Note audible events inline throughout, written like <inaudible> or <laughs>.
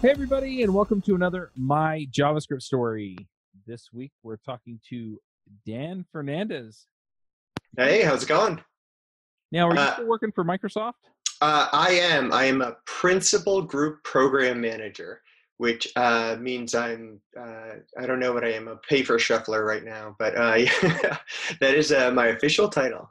Hey, everybody, and welcome to another My JavaScript Story. This week, we're talking to Dan Fernandez. Hey, how's it going? Now, are you Uh, still working for Microsoft? Uh, I am. I am a principal group program manager, which uh, means I'm. Uh, I don't know what I am. A paper shuffler right now, but uh, <laughs> that is uh, my official title.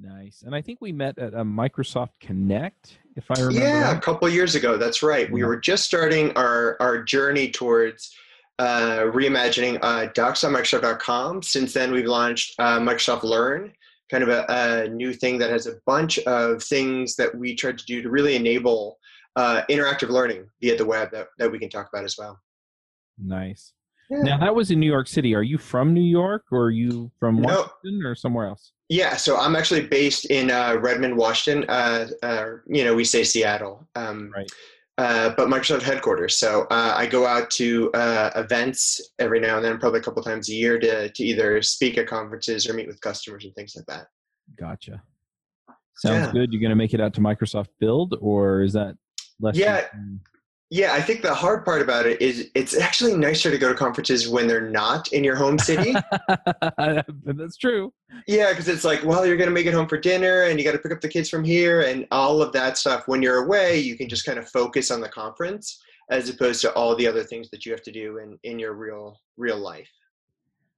Nice. And I think we met at a Microsoft Connect, if I remember. Yeah, a couple years ago. That's right. We were just starting our our journey towards uh, reimagining uh, docs on Microsoft.com. Since then, we've launched uh, Microsoft Learn, kind of a, a new thing that has a bunch of things that we tried to do to really enable uh, interactive learning via the web that, that we can talk about as well. Nice. Yeah. Now that was in New York City. Are you from New York or are you from No. Washington or somewhere else? Yeah, so I'm actually based in uh, Redmond, Washington. Uh, uh, you know, we say Seattle, um, Right. uh, but Microsoft headquarters. So uh, I go out to uh, events every now and then, probably a couple times a year, to to either speak at conferences or meet with customers and things like that. Gotcha. Sounds Yeah. good. You're going to make it out to Microsoft Build or is that less? Yeah. Yeah, I think the hard part about it is it's actually nicer to go to conferences when they're not in your home city. <laughs> That's true. Yeah, because it's like, well, you're going to make it home for dinner and you got to pick up the kids from here and all of that stuff. When you're away, you can just kind of focus on the conference as opposed to all the other things that you have to do in, in your real real life.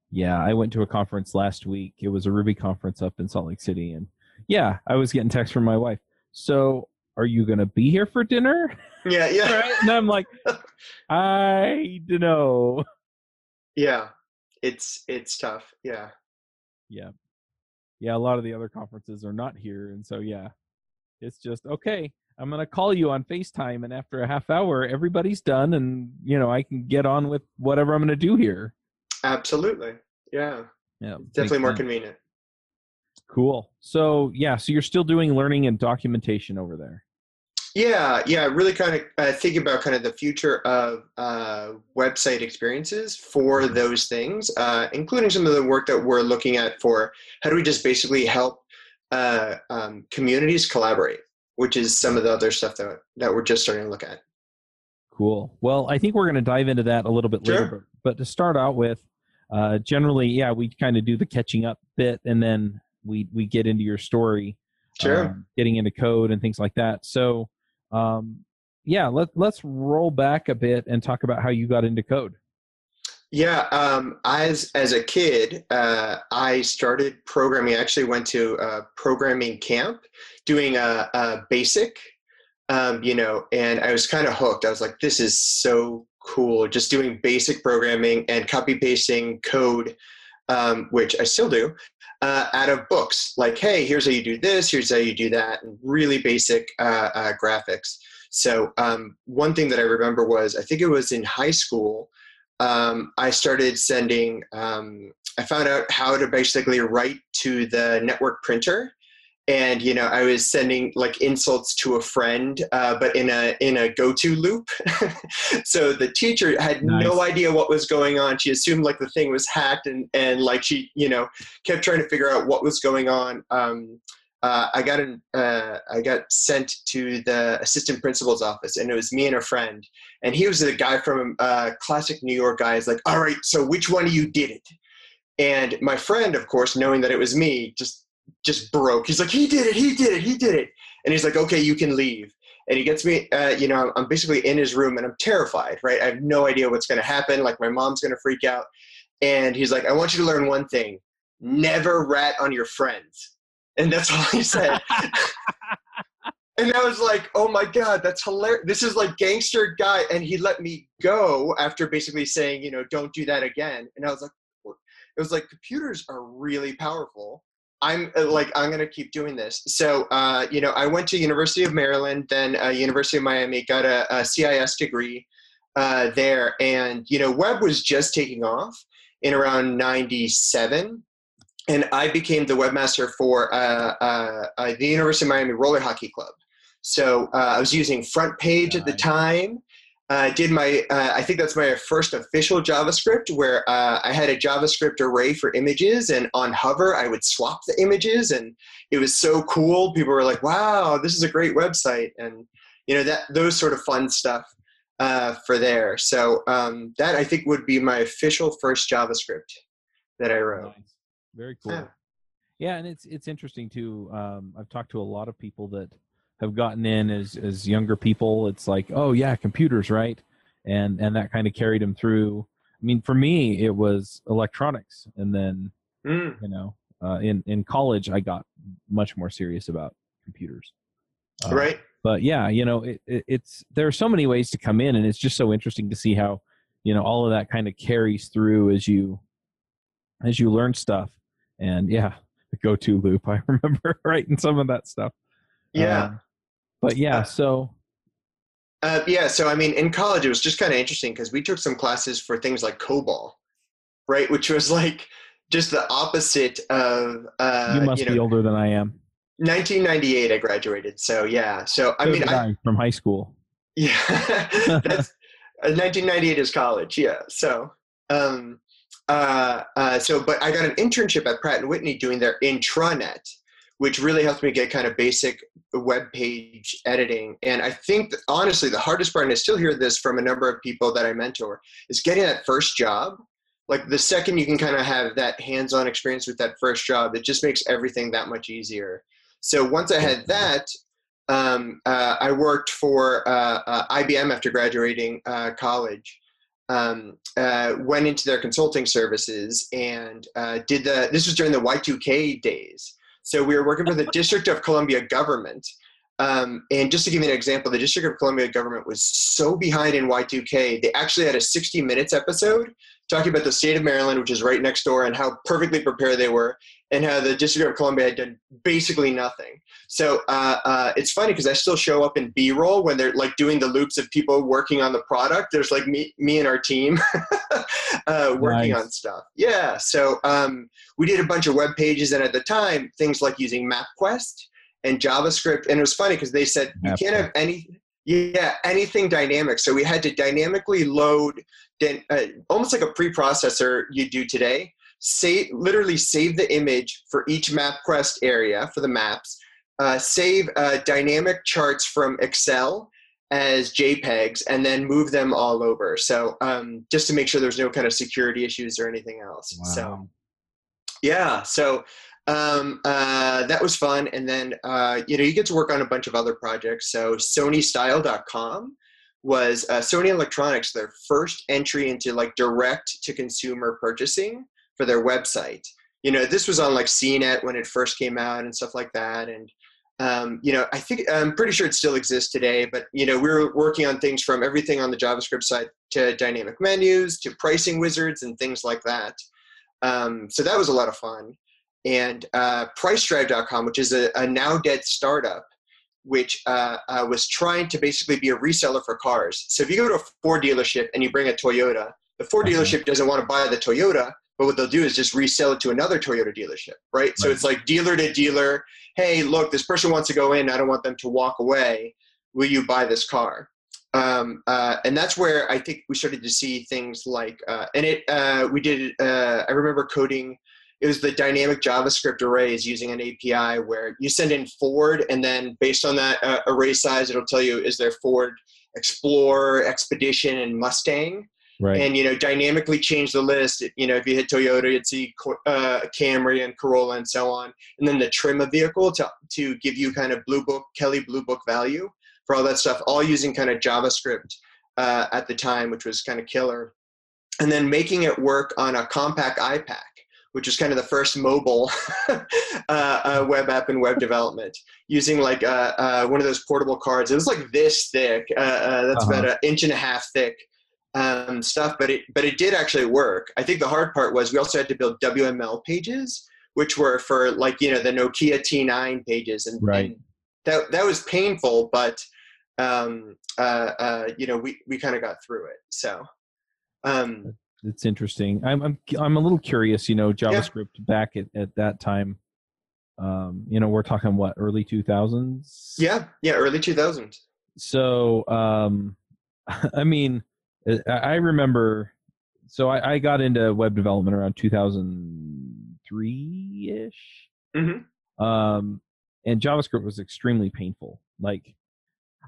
Yeah, I went to a conference last week. It was a Ruby conference up in Salt Lake City. And yeah, I was getting texts from my wife. So are you going to be here for dinner? <laughs> Yeah, yeah, right? And I'm like, I don't know. yeah. It's it's tough. Yeah, Yeah. Yeah, a lot of the other conferences are not here. And so, yeah, it's just, okay, I'm going to call you on FaceTime. And after a half hour, everybody's done. And, you know, I can get on with whatever I'm going to do here. absolutely. Yeah, Yeah. definitely more sense. convenient. Cool. So, yeah, so you're still doing learning and documentation over there. Yeah, yeah. Really kind of uh, think about kind of the future of uh, website experiences for those things, uh, including some of the work that we're looking at for how do we just basically help uh, um, communities collaborate, which is some of the other stuff that that we're just starting to look at. Cool. Well, I think we're going to dive into that a little bit Sure. later. But, but to start out with, uh, generally, yeah, we kind of do the catching up bit, and then we we get into your story, Sure. um, getting into code and things like that. So, um, yeah, let let's roll back a bit and talk about how you got into code. Yeah, um, as as a kid, uh, I started programming. I actually went to a programming camp, doing a, a basic, um, you know, and I was kind of hooked. I was like, "This is so cool!" Just doing basic programming and copy pasting code, um, which I still do, uh, out of books. Like, "Hey, here's how you do this. Here's how you do that," and really basic uh, uh, graphics. So um, one thing that I remember was I think it was in high school um, I started sending. Um, I found out how to basically write to the network printer, and you know, I was sending like insults to a friend, uh, but in a in a go-to loop. <laughs> so the teacher had Nice. no idea what was going on. She assumed like the thing was hacked, and and like she you know kept trying to figure out what was going on. Um, uh, I got an uh, I got sent to the assistant principal's office, and it was me and a friend, and he was a guy from uh, classic New York guy. Is like, all right, so which one of you did it? And my friend, of course, knowing that it was me, just just broke. He's like, he did it, he did it, he did it, and he's like, okay, you can leave. And he gets me, uh, you know, I'm basically in his room, and I'm terrified, right? I have no idea what's going to happen. Like my mom's going to freak out, and he's like, I want you to learn one thing: never rat on your friends. And that's all he said. <laughs> <laughs> and I was like, oh my god, that's hilarious. This is like gangster guy, and he let me go after basically saying, you know, don't do that again. And I was like, it was like computers are really powerful. I'm uh, like I'm gonna keep doing this. So uh, you know, I went to University of Maryland, then uh, University of Miami, got a, a CIS degree uh, there, and you know, web was just taking off in around '97, and I became the webmaster for uh, uh, the University of Miami Roller Hockey Club. So I was using Front Page at the time uh, did my uh, i think that's my first official javascript where uh, i had a javascript array for images and on hover i would swap the images and it was so cool people were like wow this is a great website and you know that those sort of fun stuff uh, for there so um, that i think would be my official first javascript that i wrote nice. very cool yeah. yeah. and it's it's interesting too um, i've talked to a lot of people that have gotten in as as younger people it's like oh yeah computers right? And and that kind of carried them through. I mean for me it was electronics and then mm. you know uh, in in college i got much more serious about computers. Uh, right. but yeah you know it, it, it's there are so many ways to come in and it's just so interesting to see how you know all of that kind of carries through as you as you learn stuff. And yeah the go to loop <laughs> i remember writing some of that stuff. Yeah. Um, but yeah, uh, so. Uh, yeah, so I mean, in college, it was just kind of interesting because we took some classes for things like COBOL, right? Which was like just the opposite of. Uh, you must you know, be older than I am. 1998, I graduated. So yeah, so I so mean, I, from high school. <laughs> Yeah, that's 1998 <laughs> uh, is college. Yeah, so um, uh, uh, so but I got an internship at Pratt and Whitney doing their intranet, which really helped me get kind of basic web page editing. And I think honestly, the hardest part, and I still hear this from a number of people that I mentor, is getting that first job. Like the second you can kind of have that hands on experience with that first job, it just makes everything that much easier. So once I had that, um, uh, I worked for uh, uh, IBM after graduating uh, college. Um, uh, went into their consulting services and uh, did the. This was during the Y2K days, so we were working for the District of Columbia government. Um, and just to give you an example, the District of Columbia government was so behind in Y2K, they actually had a 60 Minutes episode talking about the state of Maryland, which is right next door, and how perfectly prepared they were, and how the District of Columbia had done basically nothing. So uh, uh, it's funny because I still show up in B-roll when they're like doing the loops of people working on the product. There's like me, me and our team <laughs> uh, working nice. on stuff. Yeah. So um, we did a bunch of web pages, and at the time, things like using MapQuest and JavaScript. And it was funny because they said you can't have any yeah, anything dynamic. So we had to dynamically load, uh, almost like a preprocessor you do today. Save, literally save the image for each MapQuest area for the maps. Uh, save uh, dynamic charts from Excel as JPEGs, and then move them all over. So um, just to make sure there's no kind of security issues or anything else. Wow. So yeah, so um, uh, that was fun. And then, uh, you know, you get to work on a bunch of other projects. So SonyStyle.com was uh, Sony Electronics, their first entry into like direct to consumer purchasing for their website. You know, this was on like CNET when it first came out and stuff like that. And, um, you know, I think I'm pretty sure it still exists today, but, you know, we were working on things from everything on the JavaScript side to dynamic menus to pricing wizards and things like that. Um, so that was a lot of fun and uh, PriceDrive.com, which is a, a, now dead startup, which uh, uh, was trying to basically be a reseller for cars. So if you go to a Ford dealership and you bring a Toyota, the Ford okay. dealership doesn't want to buy the Toyota, but what they'll do is just resell it to another Toyota dealership, right? right? So it's like dealer to dealer. Hey, look, this person wants to go in. I don't want them to walk away. Will you buy this car? Um, uh, and that's where I think we started to see things like, uh, and it, uh, we did, uh, I remember coding it was the dynamic JavaScript arrays using an API where you send in Ford, and then based on that uh, array size, it'll tell you is there Ford Explorer, Expedition, and Mustang. Right. And you know, dynamically change the list. You know, if you hit Toyota, you'd see uh, Camry and Corolla and so on, and then the trim of vehicle to to give you kind of Blue Book Kelly Blue Book value for all that stuff, all using kind of JavaScript uh, at the time, which was kind of killer. and then making it work on a Compaq iPAQ, which was kind of the first mobile <laughs> uh, uh, web app and web development, using like uh, uh, one of those portable cards. It was like this thick. Uh, uh, that's uh-huh. about an inch and a half thick um, stuff, but it but it did actually work. I think the hard part was we also had to build WML pages, which were for like you know the Nokia T9 pages, and, right. and that that was painful, but um, you know we we kind of got through it. So. Um, it's interesting. I'm I'm I'm a little curious. You know, JavaScript yeah. back at, at that time. Um, you know, we're talking what early two thousands. Yeah, yeah, early two thousands. So, um, <laughs> I mean, I remember. So I, I got into web development around two thousand three ish. Mm-hmm. Um, and JavaScript was extremely painful. Like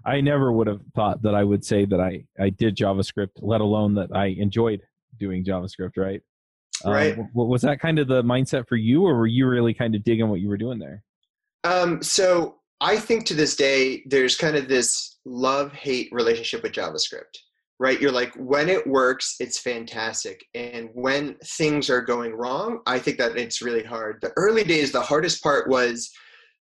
I never would have thought that I would say that I, I did JavaScript, let alone that I enjoyed doing JavaScript, right? Right. Um, was that kind of the mindset for you, or were you really kind of digging what you were doing there? Um, so I think to this day, there's kind of this love hate relationship with JavaScript, right? You're like, when it works, it's fantastic. And when things are going wrong, I think that it's really hard. The early days, the hardest part was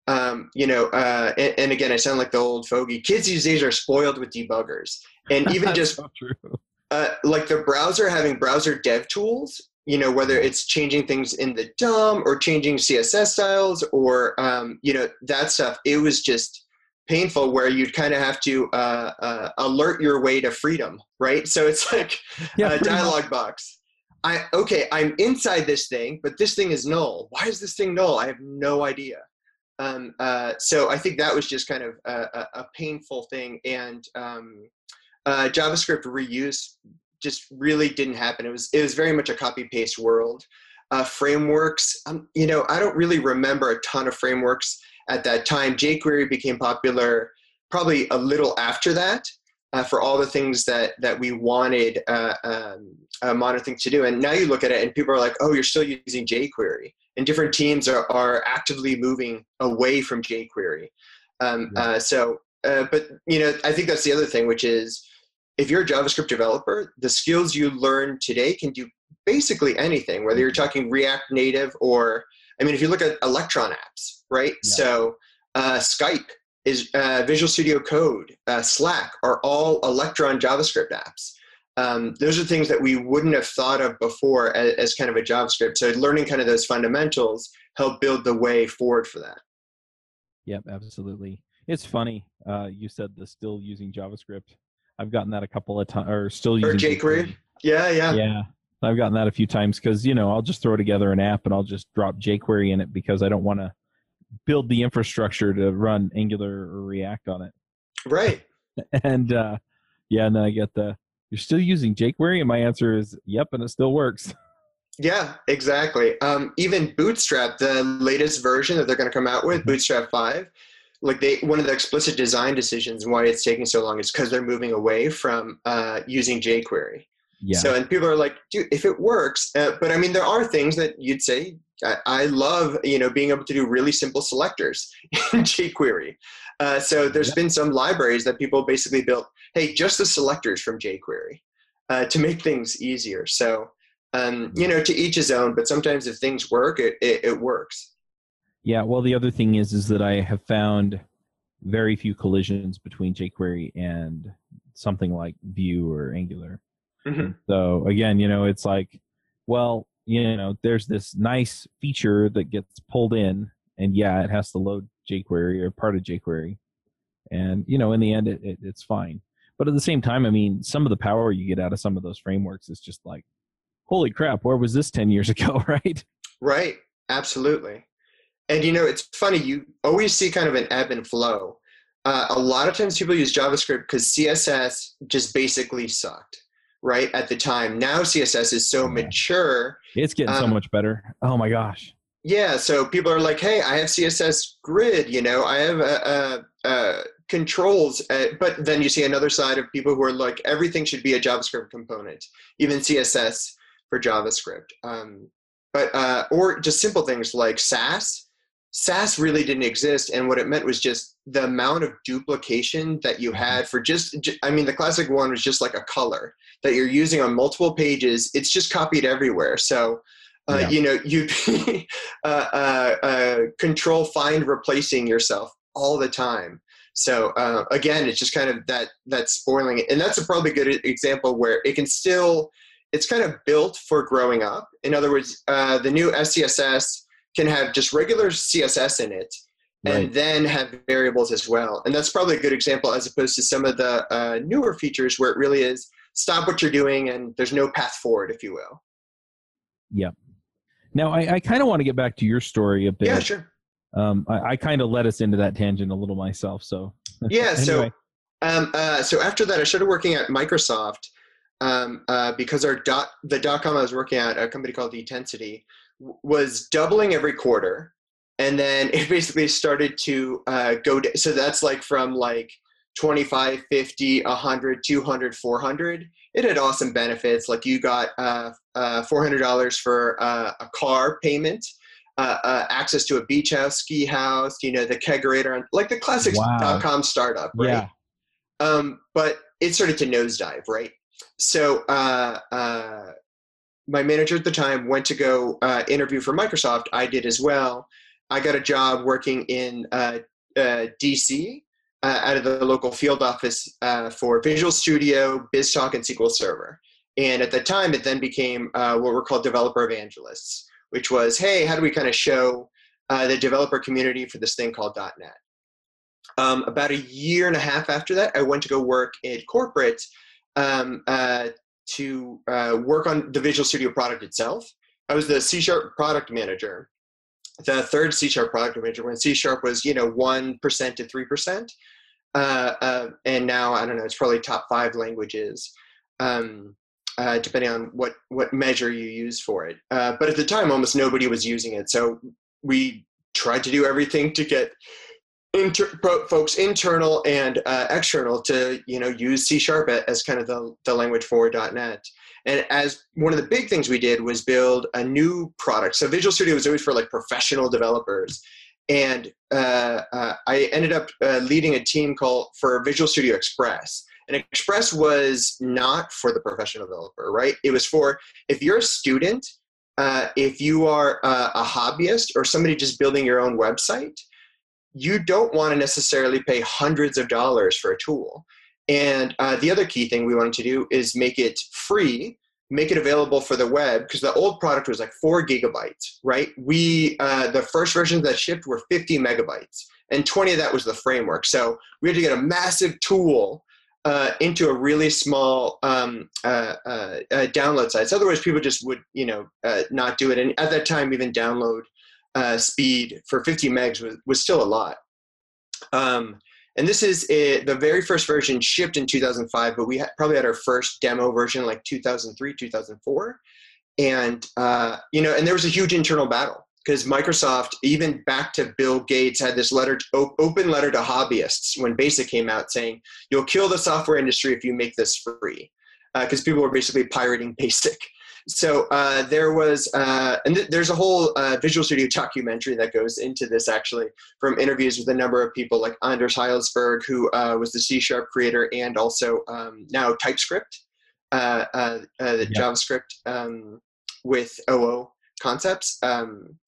um, you know, uh, and, and, again, I sound like the old fogey. Kids these days are spoiled with debuggers, and even <laughs> just so uh, like the browser having browser dev tools. You know, whether it's changing things in the DOM or changing CSS styles or um, you know that stuff. It was just painful where you'd kind of have to uh, uh, alert your way to freedom, right? So it's like <laughs> yeah, a dialog box. I okay, I'm inside this thing, but this thing is null. Why is this thing null? I have no idea. Um, uh, so I think that was just kind of a, a painful thing, and um, uh, JavaScript reuse just really didn't happen. It was it was very much a copy paste world. Uh, frameworks, um, you know, I don't really remember a ton of frameworks at that time. jQuery became popular probably a little after that. Uh, for all the things that that we wanted uh, um, uh, modern things to do. And now you look at it, and people are like, "Oh, you're still using jQuery." and different teams are, are actively moving away from jQuery. Um, uh, so, uh, but you know, I think that's the other thing, which is if you're a JavaScript developer, the skills you learn today can do basically anything, whether you're mm-hmm. talking React Native or, I mean, if you look at Electron apps, right? Yeah. So, uh, Skype is uh, Visual Studio Code, uh, Slack are all Electron JavaScript apps um, those are things that we wouldn't have thought of before as, as, kind of a JavaScript. So learning kind of those fundamentals help build the way forward for that. Yep, absolutely. It's funny. Uh, you said the still using JavaScript. I've gotten that a couple of times, or still using or jQuery. Yeah, yeah, yeah. I've gotten that a few times because you know I'll just throw together an app and I'll just drop jQuery in it because I don't want to build the infrastructure to run Angular or React on it. Right. <laughs> and uh, yeah, and then I get the you're still using jQuery? And my answer is, yep, and it still works. <laughs> Yeah, exactly. Um, even Bootstrap, the latest version that they're going to come out with, mm-hmm. Bootstrap 5, like they one of the explicit design decisions and why it's taking so long is because they're moving away from uh, using jQuery. Yeah. So and people are like, dude, if it works, uh, but I mean, there are things that you'd say. I, I, love you know being able to do really simple selectors <laughs> in jQuery. Uh, so there's yeah. been some libraries that people basically built hey, just the selectors from jQuery uh, to make things easier. So, um, you know, to each his own, but sometimes if things work, it, it, it works. Yeah, well, the other thing is, is that I have found very few collisions between jQuery and something like Vue or Angular. Mm-hmm. So again, you know, it's like, well, you know, there's this nice feature that gets pulled in, and yeah, it has to load jQuery or part of jQuery, and you know, in the end, it, it, it's fine. But at the same time, I mean, some of the power you get out of some of those frameworks is just like, holy crap, where was this 10 years ago, <laughs> right? Right. Absolutely. And you know, it's funny, you always see kind of an ebb and flow. Uh, a lot of times people use JavaScript because CSS just basically sucked, right? At the time. Now CSS is so yeah. mature. It's getting um, so much better. Oh my gosh. Yeah. So people are like, hey, I have CSS grid, you know, I have a, a, a controls uh, but then you see another side of people who are like everything should be a javascript component even css for javascript um, but uh, or just simple things like sass sass really didn't exist and what it meant was just the amount of duplication that you had for just i mean the classic one was just like a color that you're using on multiple pages. It's just copied everywhere. So uh, yeah. you know you <laughs> uh, uh, uh, control find replacing yourself all the time. So uh, again it's just kind of that that spoiling it. And that's a probably good example where it can still it's kind of built for growing up. In other words uh, the new scss can have just regular css in it and right. then have variables as well. And that's probably a good example as opposed to some of the uh, newer features where it really is stop what you're doing and there's no path forward, if you will. Yeah. Now, I, I kind of want to get back to your story a bit. Yeah, sure. Um, I, I kind of led us into that tangent a little myself. So <laughs> yeah. anyway. So um, uh, so after that, I started working at Microsoft um, uh, because our dot the dot com I was working at a company called Etensity was doubling every quarter and then it basically started to uh, go to, so that's like from like 25 50 100 200 400 it had awesome benefits like you got uh, uh, $400 for uh, a car payment uh, uh, access to a beach house ski house you know the kegerator like the classic wow. com startup right yeah. um, but it started to nosedive right so my manager at the time went to go interview for microsoft i did as well I got a job working in uh, uh, DC uh, out of the local field office uh, for Visual Studio, BizTalk, and SQL Server. And at the time, it then became uh, what were called developer evangelists, which was, hey, how do we kind of show uh, the developer community for this thing called .NET? Um, about a year and a half after that, I went to go work at corporate um, to work on the Visual Studio product itself. I was the C Sharp product manager the third C sharp product manager when C sharp was you know one percent to three percent, uh, uh, and now I don't know it's probably top five languages, um, uh, depending on what what measure you use for it. Uh, but at the time, almost nobody was using it, so we tried to do everything to get inter- folks internal and uh, external to you know use C sharp as kind of the the language for .NET. And as one of the big things we did was build a new product. So Visual Studio was always for like professional developers. And uh, uh, I ended up uh, leading a team called for Visual Studio Express. And Express was not for the professional developer, right? It was for if you're a student, uh, if you are a, a hobbyist or somebody just building your own website, you don't want to necessarily pay hundreds of dollars for a tool. And uh, the other key thing we wanted to do is make it free, make it available for the web because the old product was like four gigabytes, right? We uh, the first versions that shipped were 50 megabytes, and 20 of that was the framework. So we had to get a massive tool uh, into a really small um, uh, uh, uh download size. Otherwise, people just would, you know, uh, not do it. And at that time, even download uh, speed for 50 megs was, was still a lot. Um, and this is it, the very first version shipped in 2005 but we had, probably had our first demo version like 2003 2004 and uh, you know and there was a huge internal battle because microsoft even back to bill gates had this letter to, open letter to hobbyists when basic came out saying you'll kill the software industry if you make this free because uh, people were basically pirating basic so uh, there was, uh, and th- there's a whole uh, Visual Studio documentary that goes into this actually from interviews with a number of people like Anders Hejlsberg, who uh, was the C Sharp creator and also um, now TypeScript, uh, uh, the yeah. JavaScript um, with OO concepts. Um,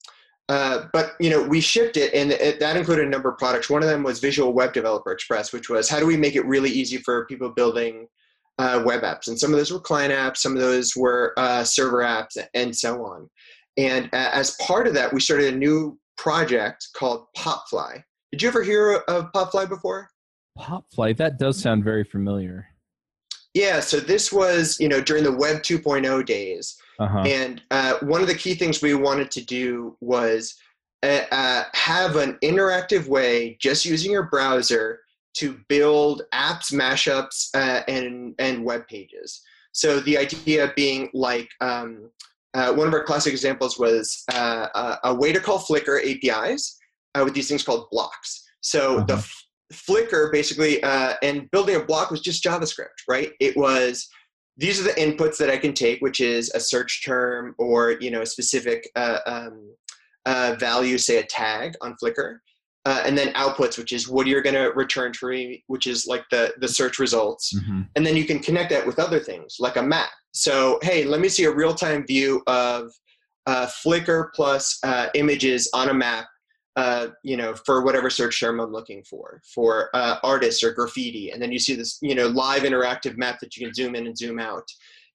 but you know, we shipped it, and it, that included a number of products. One of them was Visual Web Developer Express, which was how do we make it really easy for people building uh, web apps, and some of those were client apps, some of those were uh, server apps, and so on. And uh, as part of that, we started a new project called Popfly. Did you ever hear of Popfly before? Popfly, that does sound very familiar. Yeah, so this was you know during the Web 2.0 days, uh-huh. and uh, one of the key things we wanted to do was uh, uh, have an interactive way, just using your browser, to build apps, mashups, uh, and and web pages. So the idea being like um, uh, one of our classic examples was uh, a, a, way to call Flickr APIs uh, with these things called blocks. So the f- Flickr basically uh, and building a block was just JavaScript, right? It was these are the inputs that I can take, which is a search term or you know a specific uh, um, value, say a tag on Flickr uh, and then outputs, which is what you're going to return to me, which is like the the search results, mm-hmm. and then you can connect that with other things like a map. So hey, let me see a real time view of uh, Flickr plus uh, images on a map. Uh, you know, for whatever search term I'm looking for, for uh, artists or graffiti, and then you see this, you know, live interactive map that you can zoom in and zoom out,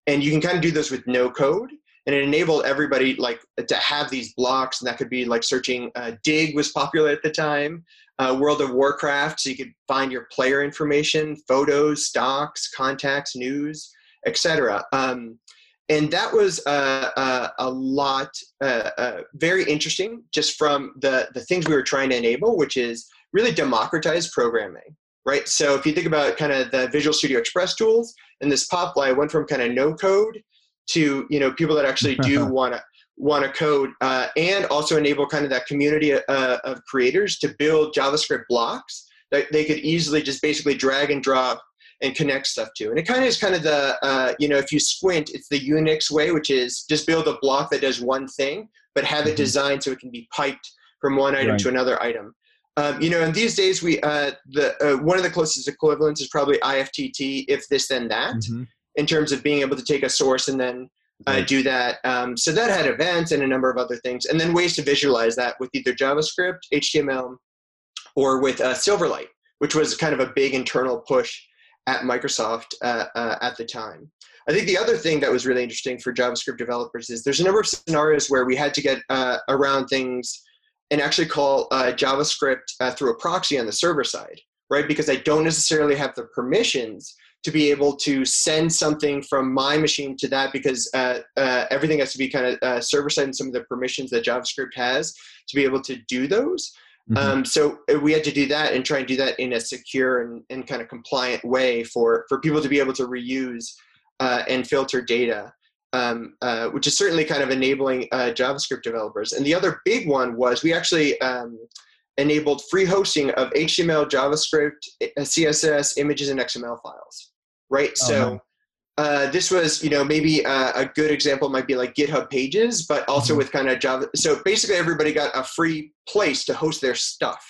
and you can kind of do this with no code and it enabled everybody like to have these blocks and that could be like searching uh, Digg was popular at the time uh, world of warcraft so you could find your player information photos stocks contacts news etc um, and that was uh, uh a lot uh, uh, very interesting just from the the things we were trying to enable which is really democratize programming right? So if you think about kind of the visual studio express tools and this pop, popfly went from kind of no code to you know people that actually do want to want to code uh, and also enable kind of that community uh, of creators to build javascript blocks that they could easily just basically drag and drop and connect stuff to and it kind of is kind of the uh, you know if you squint it's the unix way which is just build a block that does one thing but have it mm-hmm. designed so it can be piped from one item right. to another item um, you know, and these days we uh, the uh, one of the closest equivalents is probably IFTT, if this then that, mm-hmm in terms of being able to take a source and then uh, do that. Um, so that had events and a number of other things, and then ways to visualize that with either JavaScript, HTML, or with uh, Silverlight, which was kind of a big internal push at Microsoft uh, uh, at the time. I think the other thing that was really interesting for JavaScript developers is there's a number of scenarios where we had to get uh, around things and actually call uh, JavaScript through a proxy on the server side, right? Because I don't necessarily have the permissions to be able to send something from my machine to that because uh, uh, everything has to be kind of uh, server side and some of the permissions that JavaScript has to be able to do those. Mm-hmm. Um, so uh, we had to do that and try and do that in a secure and, and kind of compliant way for, for people to be able to reuse uh, and filter data. Um, uh, which is certainly kind of enabling JavaScript developers. And the other big one was we actually um, enabled free hosting of HTML, JavaScript, CSS, images, and XML files right? Oh, so uh, this was, you know, maybe a, a, good example might be like GitHub Pages, but also mm-hmm. with kind of Java. So basically, everybody got a free place to host their stuff.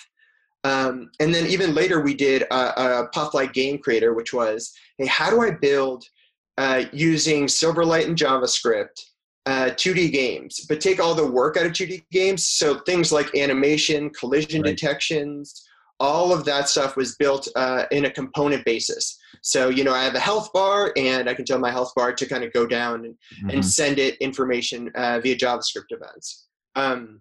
Um, and then even later, we did a, a Popfly Game Creator, which was, hey, how do I build uh, using Silverlight and JavaScript uh, 2D games, but take all the work out of 2D games? So things like animation, collision right. detections, all of that stuff was built uh, in a component basis. So, you know, I have a health bar and I can tell my health bar to kind of go down and, mm-hmm. and send it information uh, via JavaScript events. Um,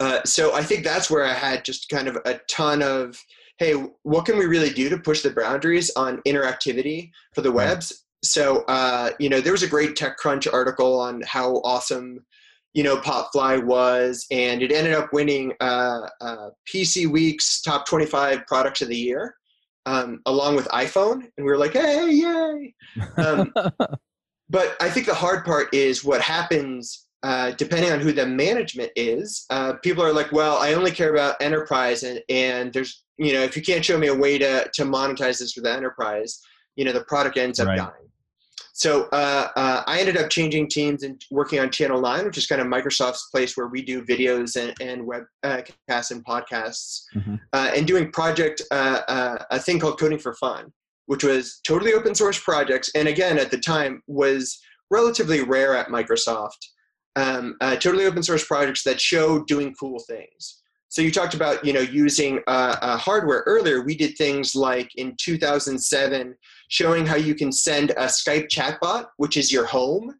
uh, so I think that's where I had just kind of a ton of, hey, what can we really do to push the boundaries on interactivity for the webs? So, uh, you know, there was a great TechCrunch article on how awesome you know popfly was and it ended up winning uh, uh, pc week's top 25 products of the year um, along with iphone and we were like hey yay um, <laughs> but i think the hard part is what happens uh, depending on who the management is uh, people are like well i only care about enterprise and, and there's you know if you can't show me a way to, to monetize this for the enterprise you know the product ends up right. dying so uh, uh, I ended up changing teams and working on Channel 9, which is kind of Microsoft's place where we do videos and, and webcasts uh, and podcasts, mm-hmm. Uh, and doing project, uh, uh, a thing called Coding for Fun, which was totally open source projects. And again, at the time was relatively rare at Microsoft. Um, totally open source projects that show doing cool things. So you talked about you know using uh, uh, hardware earlier. We did things like in 2007, showing how you can send a Skype chatbot, which is your home,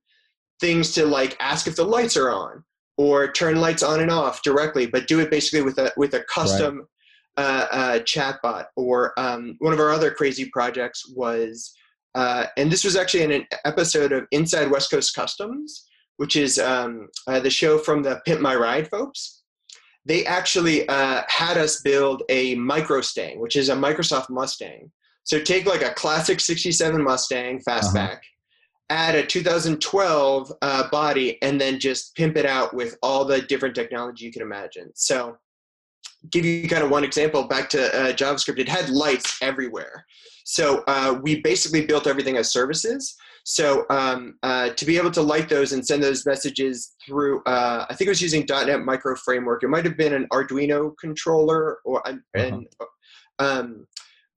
things to like ask if the lights are on or turn lights on and off directly, but do it basically with a with a custom right. uh, uh, chatbot. Or um, one of our other crazy projects was, uh, and this was actually in an episode of Inside West Coast Customs, which is um, uh, the show from the Pimp My Ride folks they actually uh, had us build a Microstang, which is a Microsoft Mustang. So take like a classic 67 Mustang fastback, uh-huh. add a 2012 uh, body, and then just pimp it out with all the different technology you can imagine. So give you kind of one example back to uh, JavaScript, it had lights everywhere. So uh, we basically built everything as services. So um, uh, to be able to light those and send those messages through, uh, I think it was using .NET Micro Framework. It might have been an Arduino controller, or uh-huh. and um,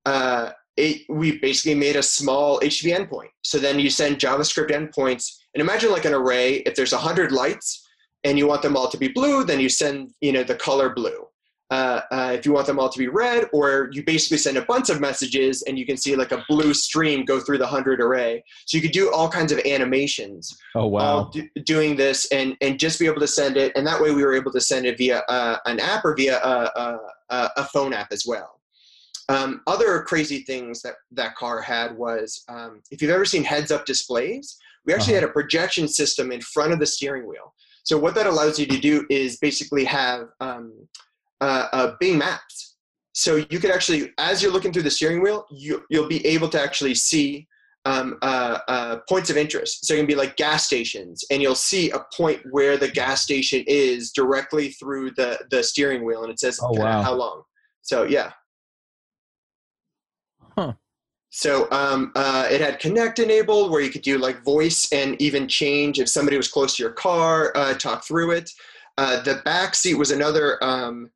uh, it, we basically made a small HTTP endpoint. So then you send JavaScript endpoints, and imagine like an array. If there's hundred lights and you want them all to be blue, then you send you know the color blue uh, uh, if you want them all to be red, or you basically send a bunch of messages and you can see like a blue stream go through the hundred array. So you could do all kinds of animations. Oh wow! Do, doing this and and just be able to send it, and that way we were able to send it via uh, an app or via a, a, a phone app as well. Um, other crazy things that that car had was um, if you've ever seen heads-up displays, we actually uh-huh. had a projection system in front of the steering wheel. So what that allows you to do is basically have um, uh, uh, Bing Maps. So you could actually, as you're looking through the steering wheel, you, you'll be able to actually see um, uh, uh, points of interest. So it can be like gas stations, and you'll see a point where the gas station is directly through the the steering wheel, and it says oh, wow. how long. So yeah. So um, uh, it had Kinect enabled, where you could do like voice and even change if somebody was close to your car, uh, talk through it. Uh, the back seat was another um,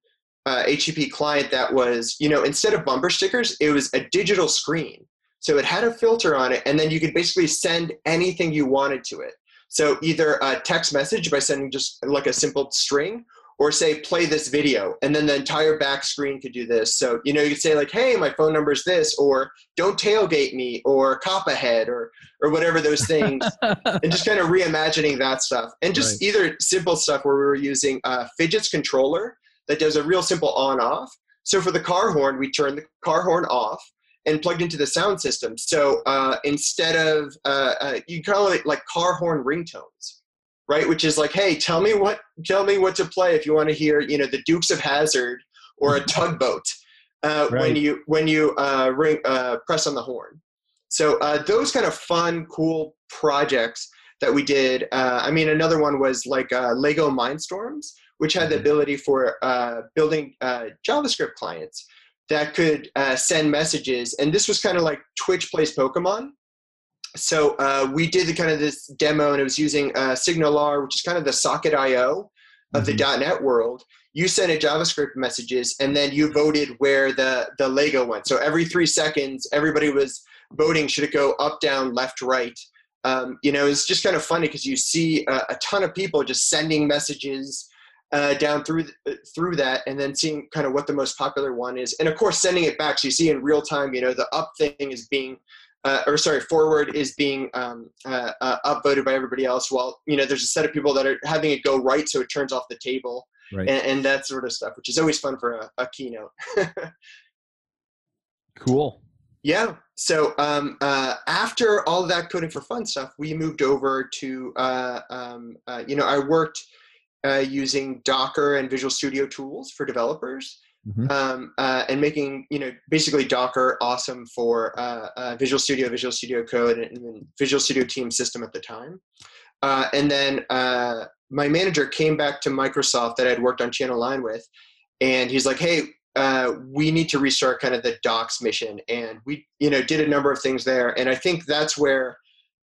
uh, HTTP client that was, you know, instead of bumper stickers, it was a digital screen. So it had a filter on it, and then you could basically send anything you wanted to it. So either a text message by sending just like a simple string, or say play this video, and then the entire back screen could do this. So you know you could say like, hey, my phone number is this, or don't tailgate me, or cop ahead, or or whatever those things, <laughs> and just kind of reimagining that stuff, and just right. either simple stuff where we were using a Phidgets controller that does a real simple on off. So for the car horn, we turn the car horn off and plugged into the sound system. So uh, instead of uh, uh, you call it like car horn ringtones, right? Which is like, hey, tell me what tell me what to play if you want to hear, you know, the Dukes of Hazzard or a <laughs> tugboat uh, right. when you when you uh, ring uh, press on the horn. So those kind of fun, cool projects that we did. I mean, another one was like Lego Mindstorms, which had the mm-hmm. ability for uh, building uh, JavaScript clients that could uh, send messages. And this was kind of like Twitch plays Pokemon. So uh, we did the kind of this demo, and it was using uh, SignalR, which is kind of the socket IO of mm-hmm. the .NET world. You sent it JavaScript messages, and then you voted where the the Lego went. So every three seconds, everybody was voting: should it go up, down, left, right? Um, you know, it's just kind of funny because you see a, a, ton of people just sending messages uh, down through uh, through that, and then seeing kind of what the most popular one is, and of course sending it back. So you see in real time, you know, the up thing is being, uh, or sorry, forward is being um, uh, uh, upvoted by everybody else. While you know, there's a set of people that are having it go right, so it turns off the table, right. and, and, that sort of stuff, which is always fun for a, a keynote. <laughs> cool. Yeah. So um, uh, after all that coding for fun stuff, we moved over to, uh, um, uh, you know, I worked uh, using Docker and Visual Studio tools for developers. Mm-hmm. Um, uh, and making you know basically Docker awesome for uh, uh Visual Studio, Visual Studio Code, and, and Visual Studio Team System at the time. Uh, and then uh, my manager came back to Microsoft that I'd worked on Channel 9 with, and he's like, "Hey, we need to restart kind of the Docs mission." And we you know did a number of things there, and I think that's where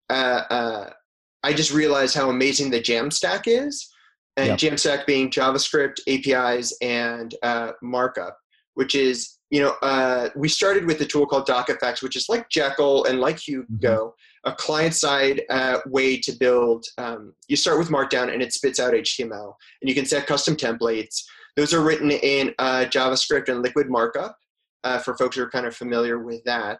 I just realized how amazing the Jamstack is and yep. Jamstack being JavaScript, APIs, and uh, markup, which is you know uh, we started with a tool called DocFX, which is like Jekyll and like Hugo, mm-hmm. a client-side uh, way to build. Um, you start with Markdown and it spits out HTML, and you can set custom templates. Those are written in uh, JavaScript and Liquid Markup uh, for folks who are kind of familiar with that.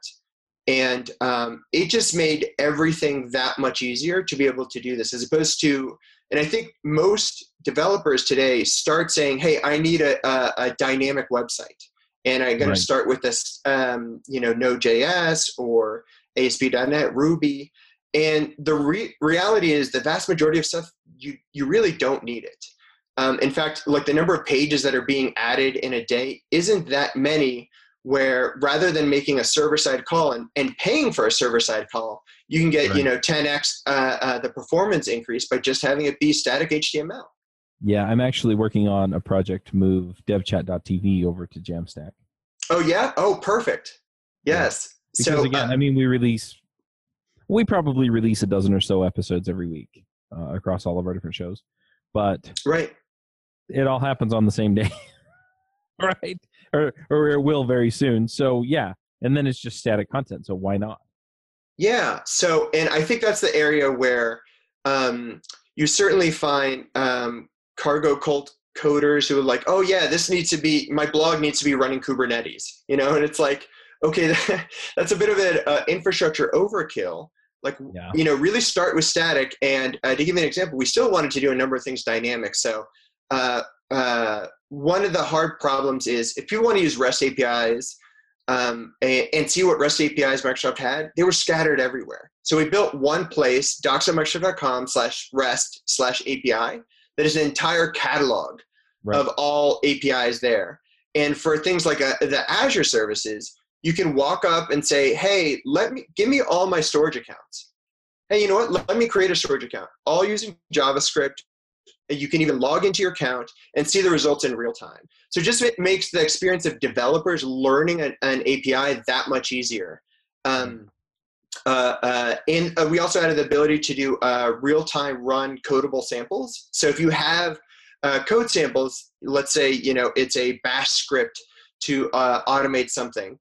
And um, it just made everything that much easier to be able to do this, as opposed to and I think most developers today start saying, "Hey, I need a, a, a dynamic website, and I'm going right. to start with this, um, you know, Node.js or ASP.NET, Ruby." And the re- reality is, the vast majority of stuff you you really don't need it. Um, in fact, like the number of pages that are being added in a day isn't that many where rather than making a server side call and, and paying for a server side call, you can get, right. you know, 10x uh, uh, the performance increase by just having it be static HTML. Yeah, I'm actually working on a project to move devchat.tv over to Jamstack. Oh, yeah? Oh, perfect. Yes. Yeah. Because so, again, uh, I mean, we release We probably release a dozen or so episodes every week uh, across all of our different shows, but right, it all happens on the same day, <laughs> right? Or or it will very soon. So yeah, and then it's just static content. So why not? Yeah. So, and I think that's the area where um, you certainly find um, cargo cult coders who are like, oh yeah, this needs to be my blog needs to be running Kubernetes, you know, and it's like, okay, <laughs> that's a bit of an uh, infrastructure overkill. Like, yeah. you know, really start with static. And uh, to give you an example, we still wanted to do a number of things dynamic. So, uh, uh one of the hard problems is if people want to use REST APIs um, and, and, see what REST APIs Microsoft had, they were scattered everywhere. So we built one place, docs.microsoft.com slash REST slash API, that is an entire catalog right. of all APIs there. And for things like a, uh, the Azure services, you can walk up and say, "Hey, let me give me all my storage accounts." Hey, you know what? Let me create a storage account, all using JavaScript. You can even log into your account and see the results in real time. So just it makes the experience of developers learning an, an API that much easier. Um, uh, uh, and uh, we also added the ability to do uh, real-time run codable samples. So if you have uh, code samples, let's say you know it's a Bash script to uh, automate something,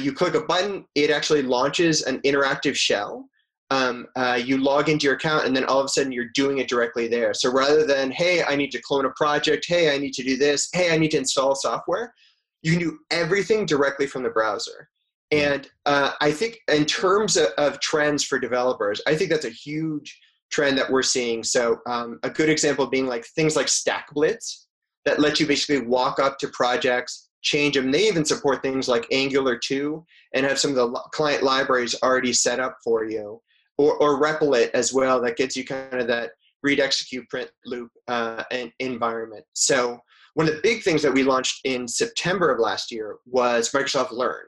you click a button, it actually launches an interactive shell. Um, you log into your account, and then all of a sudden you're doing it directly there. So rather than hey, I need to clone a project, hey, I need to do this, hey, I need to install software, you can do everything directly from the browser. And uh, I think, in terms of, of, trends for developers, I think that's a huge trend that we're seeing. So, um, a good example being like things like StackBlitz that let you basically walk up to projects, change them. They even support things like Angular 2 and have some of the client libraries already set up for you, or, or Repl.it as well, that gives you kind of that read, execute, print loop uh, environment. So, one of the big things that we launched in September of last year was Microsoft Learn.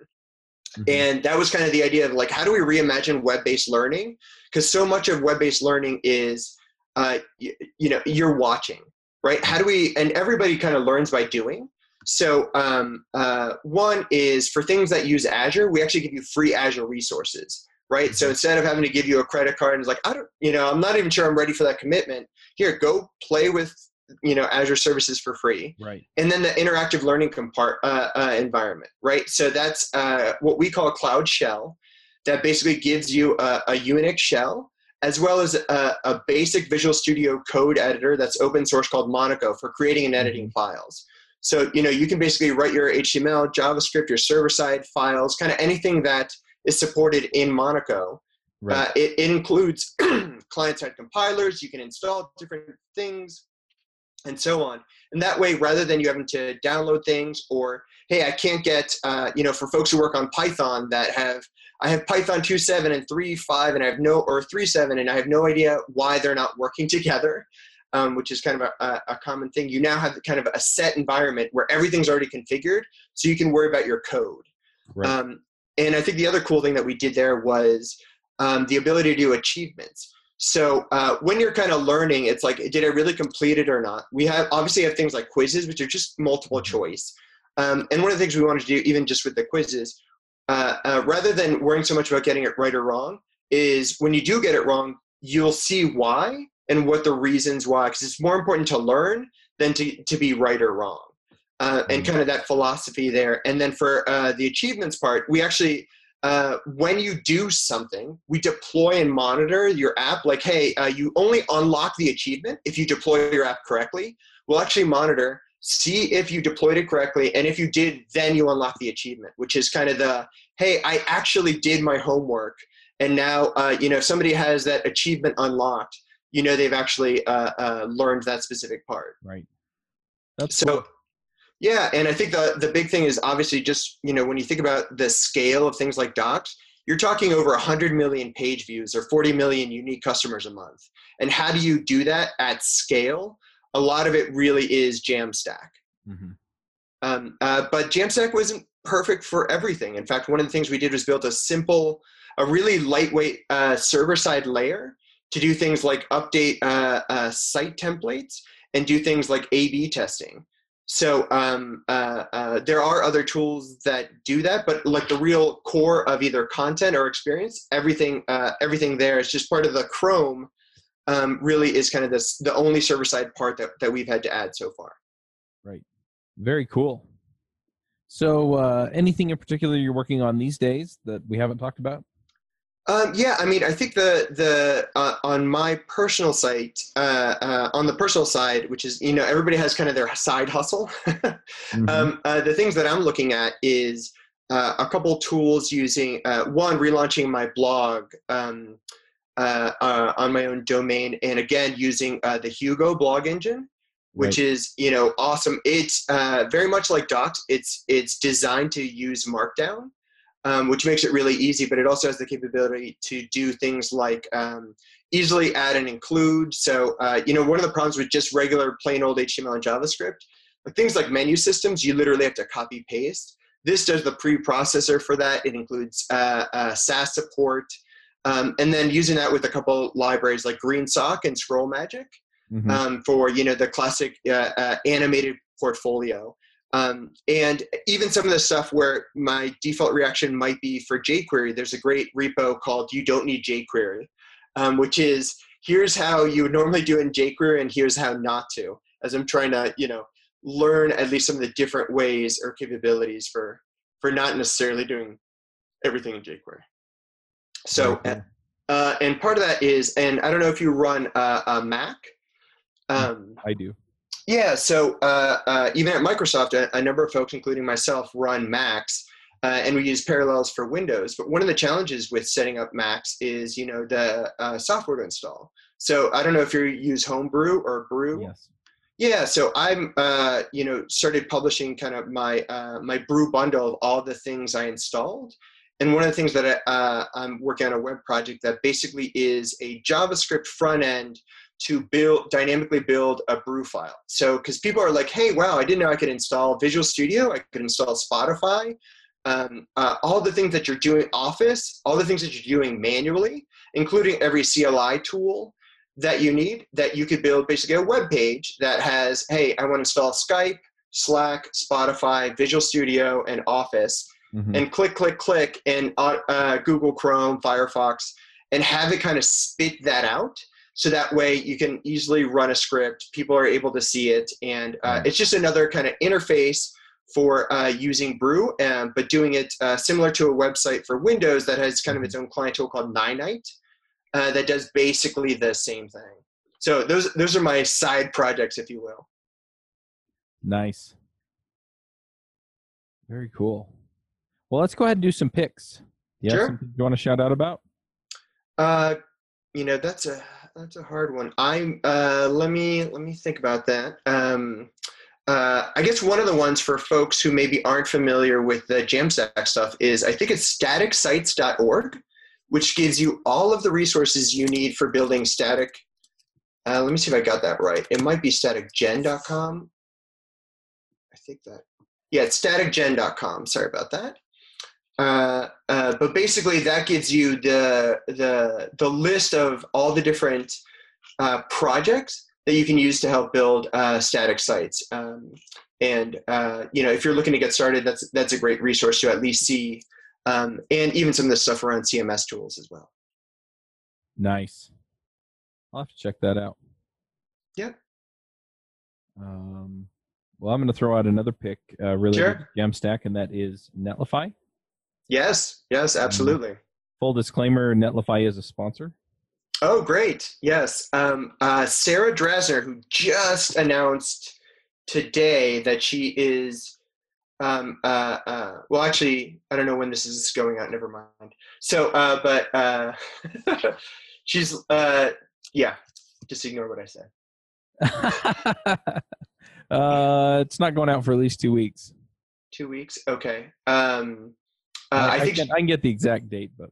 Mm-hmm. And that was kind of the idea of like, how do we reimagine web-based learning? Because so much of web-based learning is, uh, you, you, know, you're watching, right? How do we? And everybody kind of learns by doing. So um, uh, one is for things that use Azure, we actually give you free Azure resources, right? So instead of having to give you a credit card and it's like, I don't, you know, I'm not even sure I'm ready for that commitment. Here, go play with you know Azure services for free. Right. And then the interactive learning compart uh, uh, environment, right? So that's uh, what we call a cloud shell that basically gives you a, a Unix shell as well as a, a, basic Visual Studio code editor that's open source called Monaco for creating and editing mm-hmm. files. So you know you can basically write your HTML, JavaScript, your server-side files, kind of anything that is supported in Monaco. Right. Uh, it, it includes <clears throat> client-side compilers. You can install different things and so on. And that way, rather than you having to download things or, hey, I can't get, uh, you know, for folks who work on Python that have, I have Python 2.7 and 3.5 and I have no, or 3.7 and I have no idea why they're not working <laughs> together, um, which is kind of a, a, common thing. You now have kind of a set environment where everything's already configured so you can worry about your code. Right. Um, and I think the other cool thing that we did there was um, the ability to do achievements. So uh, when you're kind of learning, it's like, did I really complete it or not? We have obviously have things like quizzes, which are just multiple mm-hmm. choice. Um, and one of the things we wanted to do, even just with the quizzes, uh, uh, rather than worrying so much about getting it right or wrong, is when you do get it wrong, you'll see why and what the reasons why, because it's more important to learn than to, to be right or wrong. Uh, and mm-hmm. kind of that philosophy there. And then for uh, the achievements part, we actually uh, when you do something, we deploy and monitor your app. Like, hey, uh, you only unlock the achievement if you deploy your app correctly. We'll actually monitor, see if you deployed it correctly, and if you did, then you unlock the achievement, which is kind of the hey, I actually did my homework, and now uh, you know somebody has that achievement unlocked, you know they've actually uh, uh, learned that specific part. Right. That's so. Cool yeah, and I think the the big thing is obviously just you know when you think about the scale of things like Docs, you're talking over 100 million page views or 40 million unique customers a month. And how do you do that at scale? A lot of it really is Jamstack. Mm-hmm. Um, uh, but Jamstack wasn't perfect for everything. In fact, one of the things we did was build a simple, a really lightweight uh, server side layer to do things like update uh, uh site templates and do things like A/B testing. So um, uh, uh, there are other tools that do that, but like the real core of either content or experience, everything uh, everything there is just part of the Chrome. Um, really is kind of this the only server side part that, that we've had to add so far. Right. Very cool. So, uh, anything in particular you're working on these days that we haven't talked about? Um, yeah, I mean, I think the the uh, on my personal site, uh, uh, on the personal side, which is you know everybody has kind of their side hustle. <laughs> mm-hmm. um, uh, the things that I'm looking at is uh, a couple tools using uh, one relaunching my blog um, on my own domain, and again using the Hugo blog engine, which right. is you know awesome. It's very much like Docs. It's it's designed to use Markdown um, which makes it really easy, but it also has the capability to do things like um, easily add and include. So, uh, you know, one of the problems with just regular plain old HTML and JavaScript, like things like menu systems, you literally have to copy paste. This does the pre-processor for that. It includes uh, uh, Sass support, um, and then using that with a couple libraries like GreenSock and Scroll Magic mm-hmm. Um, for you know the classic uh, uh, animated portfolio. Um, and even some of the stuff where my default reaction might be for jQuery, there's a great repo called You Don't Need jQuery, um, which is here's how you would normally do in jQuery and here's how not to, as I'm trying to, you know, learn at least some of the different ways or capabilities for, for not necessarily doing everything in jQuery. So, okay. uh, and part of that is, and I don't know if you run a, a Mac. Um, I do. Yeah, so uh, uh, even at Microsoft, a, a, number of folks, including myself, run Macs, uh, and we use Parallels for Windows. But one of the challenges with setting up Macs is, you know, the uh, software to install. So I don't know if you use Homebrew or Brew. Yes. Yeah, so I'm, uh, you know, started publishing kind of my uh, my Brew bundle of all the things I installed. And one of the things that I, I'm working on a web project that basically is a JavaScript front end to build dynamically build a brew file. So because people are like, hey, wow, I didn't know I could install Visual Studio, I could install Spotify, um, uh, all the things that you're doing Office, all the things that you're doing manually, including every CLI tool that you need, that you could build basically a web page that has, hey, I want to install Skype, Slack, Spotify, Visual Studio, and Office, mm-hmm. and click, click, click, and uh, uh, Google Chrome, Firefox, and have it kind of spit that out so that way you can easily run a script people are able to see it and uh, it's just another kind of interface for uh, using brew um, but doing it uh, similar to a website for windows that has kind of its own client tool called Ninite uh, that does basically the same thing. So those those are my side projects if you will. Nice. Very cool. Well let's go ahead and do some picks. Yeah sure. you want to shout out about? Uh you know that's a that's a hard one. I'm uh, let me let me think about that. Um, uh, I guess one of the ones for folks who maybe aren't familiar with the Jamstack stuff is I think it's staticsites.org, which gives you all of the resources you need for building static. Uh, let me see if I got that right. It might be staticgen.com. I think that. Yeah, it's staticgen.com. Sorry about that. Uh, uh, but basically, that gives you the the the list of all the different uh, projects that you can use to help build uh, static sites. Um, and uh, you know, if you're looking to get started, that's that's a great resource to at least see, um, and even some of the stuff around CMS tools as well. Nice. I'll have to check that out. Yep. Um, well, I'm going to throw out another pick uh, related sure. Jamstack, and that is Netlify. Yes, yes, um, absolutely. Um, full disclaimer Netlify is a sponsor. Oh, great. Yes. Um, uh, Sarah Drasner, who just announced today that she is, um, uh, uh, well, actually, I don't know when this is going out. Never mind. So, uh, but uh, <laughs> she's, uh, yeah, just ignore what I said. <laughs> uh, it's not going out for at least two weeks. Two weeks? Okay. Um, uh, I, I, think can, she, I can get the exact date, but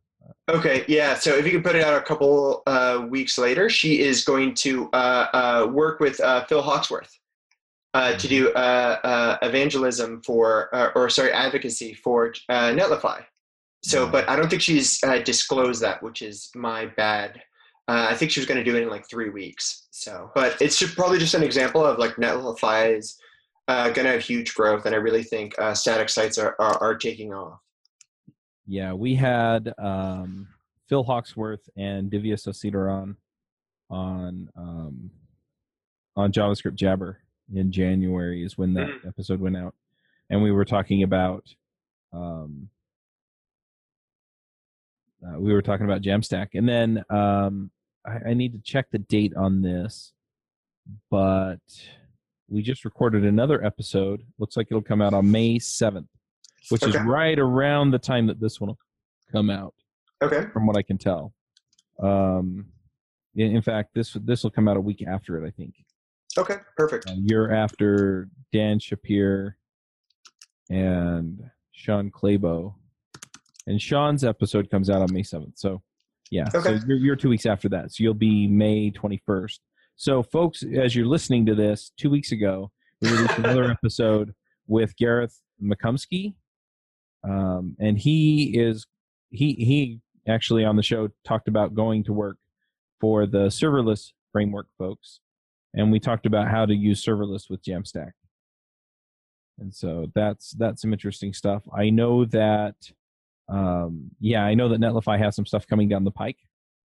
uh, okay, yeah. So if you can put it out a couple uh, weeks later, she is going to uh, uh work with uh, Phil Hawksworth to do mm-hmm. evangelism for, or sorry, advocacy for Netlify. So, mm-hmm. but I don't think she's disclosed that, which is my bad. I think she was going to do it in like three weeks. So, but it's just probably just an example of like Netlify's uh, going to have huge growth, and I really think uh, static sites are, are, are taking off. Yeah, we had um, Phil Hawksworth and Divya Sasidharan on um, on JavaScript Jabber in January is when that Mhm. episode went out, and we were talking about um, uh, we were talking about Jamstack, and then um, I, I need to check the date on this, but we just recorded another episode. Looks like it'll come out on May seventh, which is right around the time that this one will come out Okay. from what I can tell. Um, in, in fact, this this will come out a week after it, I think. Okay. Perfect. A year after Dan Shapir and Sean Claybo, and Sean's episode comes out on May seventh. So, yeah, Okay. so you're, you're two weeks after that. So you'll be May twenty first. So, folks, as you're listening to this, two weeks ago we released another <laughs> episode with Gareth McCumskey, um, and he is he he actually on the show talked about going to work for the serverless framework folks and we talked about how to use serverless with jamstack and so that's that's some interesting stuff i know that um, yeah i know that netlify has some stuff coming down the pike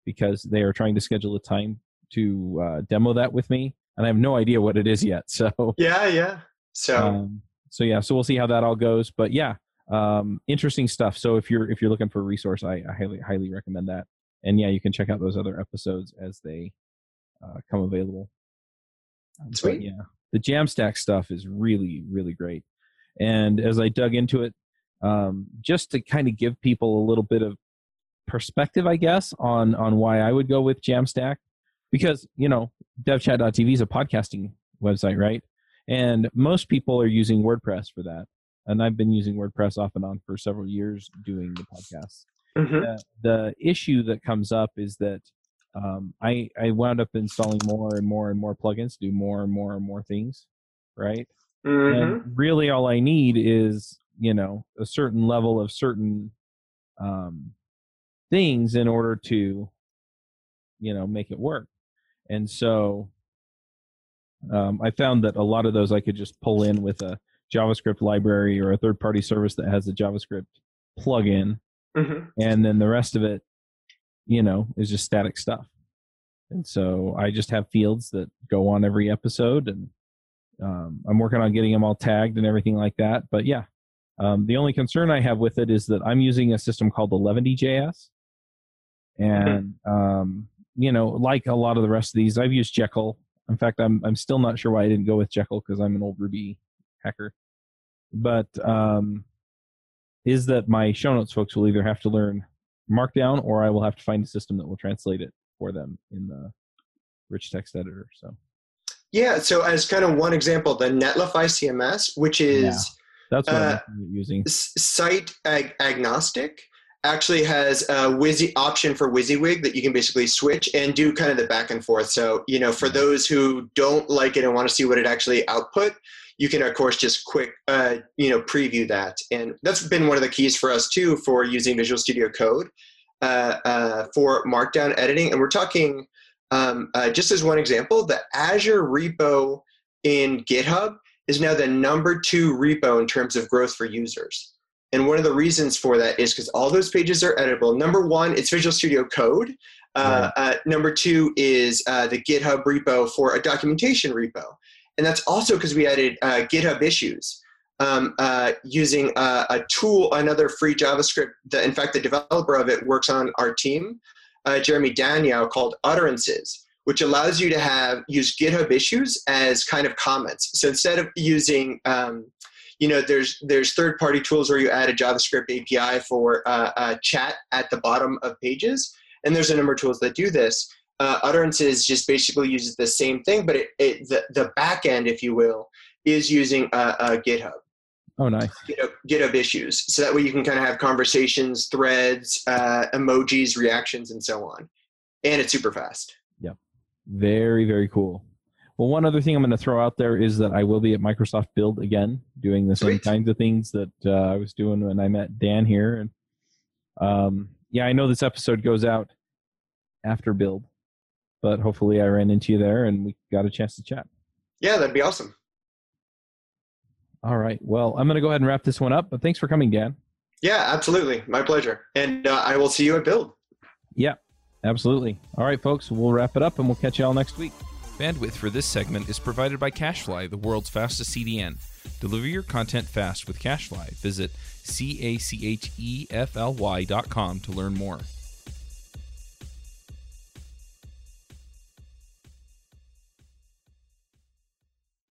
because they are trying to schedule a time to uh, demo that with me and i have no idea what it is yet <laughs> so Yeah. Yeah. So. um, so yeah so we'll see how that all goes but yeah um, interesting stuff. So if you're if you're looking for a resource i, I highly highly recommend that. And yeah you can check out those other episodes as they uh, come available. Um, but Sweet. yeah the jamstack stuff is really really great. And as i dug into it um, just to kind of give people a little bit of perspective i guess on on why i would go with jamstack because you know devchat.tv is a podcasting website right? And most people are using WordPress for that. And I've been using WordPress off and on for several years doing the podcasts. mhm. The, the issue that comes up is that um, I, I wound up installing more and more and more plugins to do more and more and more things, right? Mhm. And really, all I need is you know a certain level of certain um, things in order to you know make it work. And so um, I found that a lot of those I could just pull in with a JavaScript library or a third-party service that has a JavaScript plugin, Mhm. and then the rest of it, you know, is just static stuff. And so I just have fields that go on every episode, and um, I'm working on getting them all tagged and everything like that. But yeah, um, the only concern I have with it is that I'm using a system called 11DJS, and um, you know, like a lot of the rest of these, I've used Jekyll. In fact, I'm I'm still not sure why I didn't go with Jekyll because I'm an old Ruby hacker. But um, is that my show notes folks will either have to learn Markdown or I will have to find a system that will translate it for them in the rich text editor. So Yeah. So as kind of one example, the Netlify CMS, which is Yeah. that's what Uh, I'm using. site ag- agnostic actually has a Wizzy option for WYSIWYG that you can basically switch and do kind of the back and forth. So, you know, for those who don't like it and want to see what it actually output, you can of course just quick, uh, you know, preview that. And that's been one of the keys for us too for using Visual Studio Code uh, uh, for Markdown editing. And we're talking um, uh, just as one example, the Azure repo in GitHub is now the number two repo in terms of growth for users. And one of the reasons for that is because all those pages are editable. Number one, it's Visual Studio Code. Uh, uh, number two is uh, the GitHub repo for a documentation repo. And that's also because we added uh, GitHub issues um, uh, using uh, a tool, another free JavaScript. That, in fact, the developer of it works on our team, uh, Jeremy Danyow, called Utterances which allows you to have use GitHub issues as kind of comments. So instead of using, um, you know, there's there's third party tools where you add a JavaScript API for uh, chat at the bottom of pages, and there's a number of tools that do this. Uh, Utterances just basically uses the same thing, but it, it the the back end, if you will, is using uh, uh, GitHub. Oh, nice. GitHub, GitHub issues, so that way you can kind of have conversations, threads, uh, emojis, reactions, and so on, and it's super fast. Yeah. Very, very cool. Well, one other thing I'm going to throw out there is that I will be at Microsoft Build again, doing the same Sweet. kinds of things that uh, I was doing when I met Dan here. And um, yeah, I know this episode goes out after Build, but hopefully I ran into you there and we got a chance to chat. Yeah, that'd be awesome. All right. Well, I'm going to go ahead and wrap this one up, but thanks for coming, Dan. Yeah, absolutely. My pleasure. And uh, I will see you at Build. Yeah, absolutely. All right, folks, we'll wrap it up and we'll catch you all next week. Bandwidth for this segment is provided by CacheFly, the world's fastest CDN. Deliver your content fast with CacheFly. Visit C A C H E F L Y dot com to learn more.